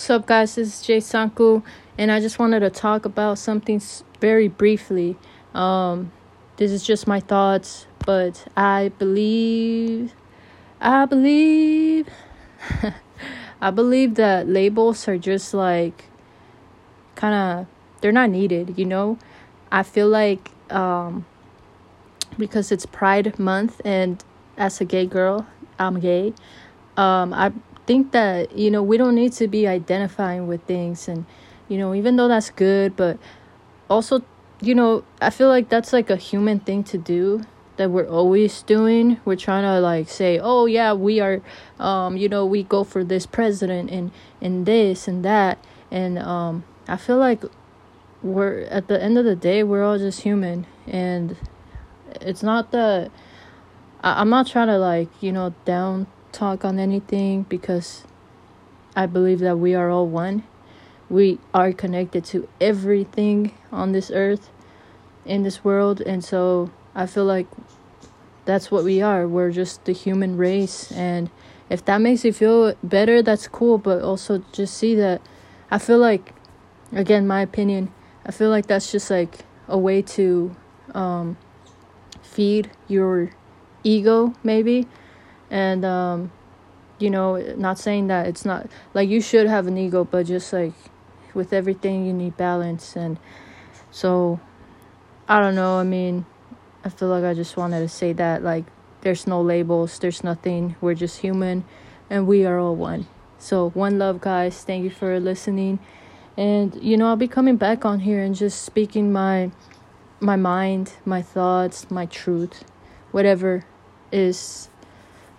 What's up, guys? This is Jay Sanku, and I just wanted to talk about something very briefly. Um, this is just my thoughts, but I believe, I believe, I believe that labels are just like kind of they're not needed, you know. I feel like um, because it's Pride Month, and as a gay girl, I'm gay. Um, I think that you know we don't need to be identifying with things and you know even though that's good but also you know i feel like that's like a human thing to do that we're always doing. We're trying to like say oh yeah we are um you know we go for this president and and this and that. And um i feel like we're at the end of the day we're all just human. And it's not that I, i'm not trying to like you know down talk on anything because I believe that we are all one. We are connected to everything on this earth, in this world, and so I feel like that's what we are. We're just the human race, and if that makes you feel better, that's cool, but also just see that I feel like, again, my opinion, I feel like that's just like a way to um, feed your ego, maybe. And um you know not saying that it's not like you should have an ego but just like with everything you need balance. And so i don't know i mean i feel like i just wanted to say that like there's no labels there's nothing. We're just human and we are all one. So one love guys. Thank you for listening. And you know i'll be coming back on here and just speaking my my mind my thoughts my truth whatever is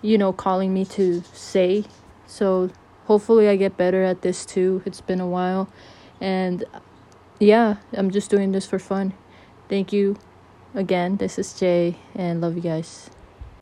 you know, calling me to say. So hopefully I get better at this too. It's been a while. And yeah, I'm just doing this for fun. Thank you again. This is Jay and love you guys.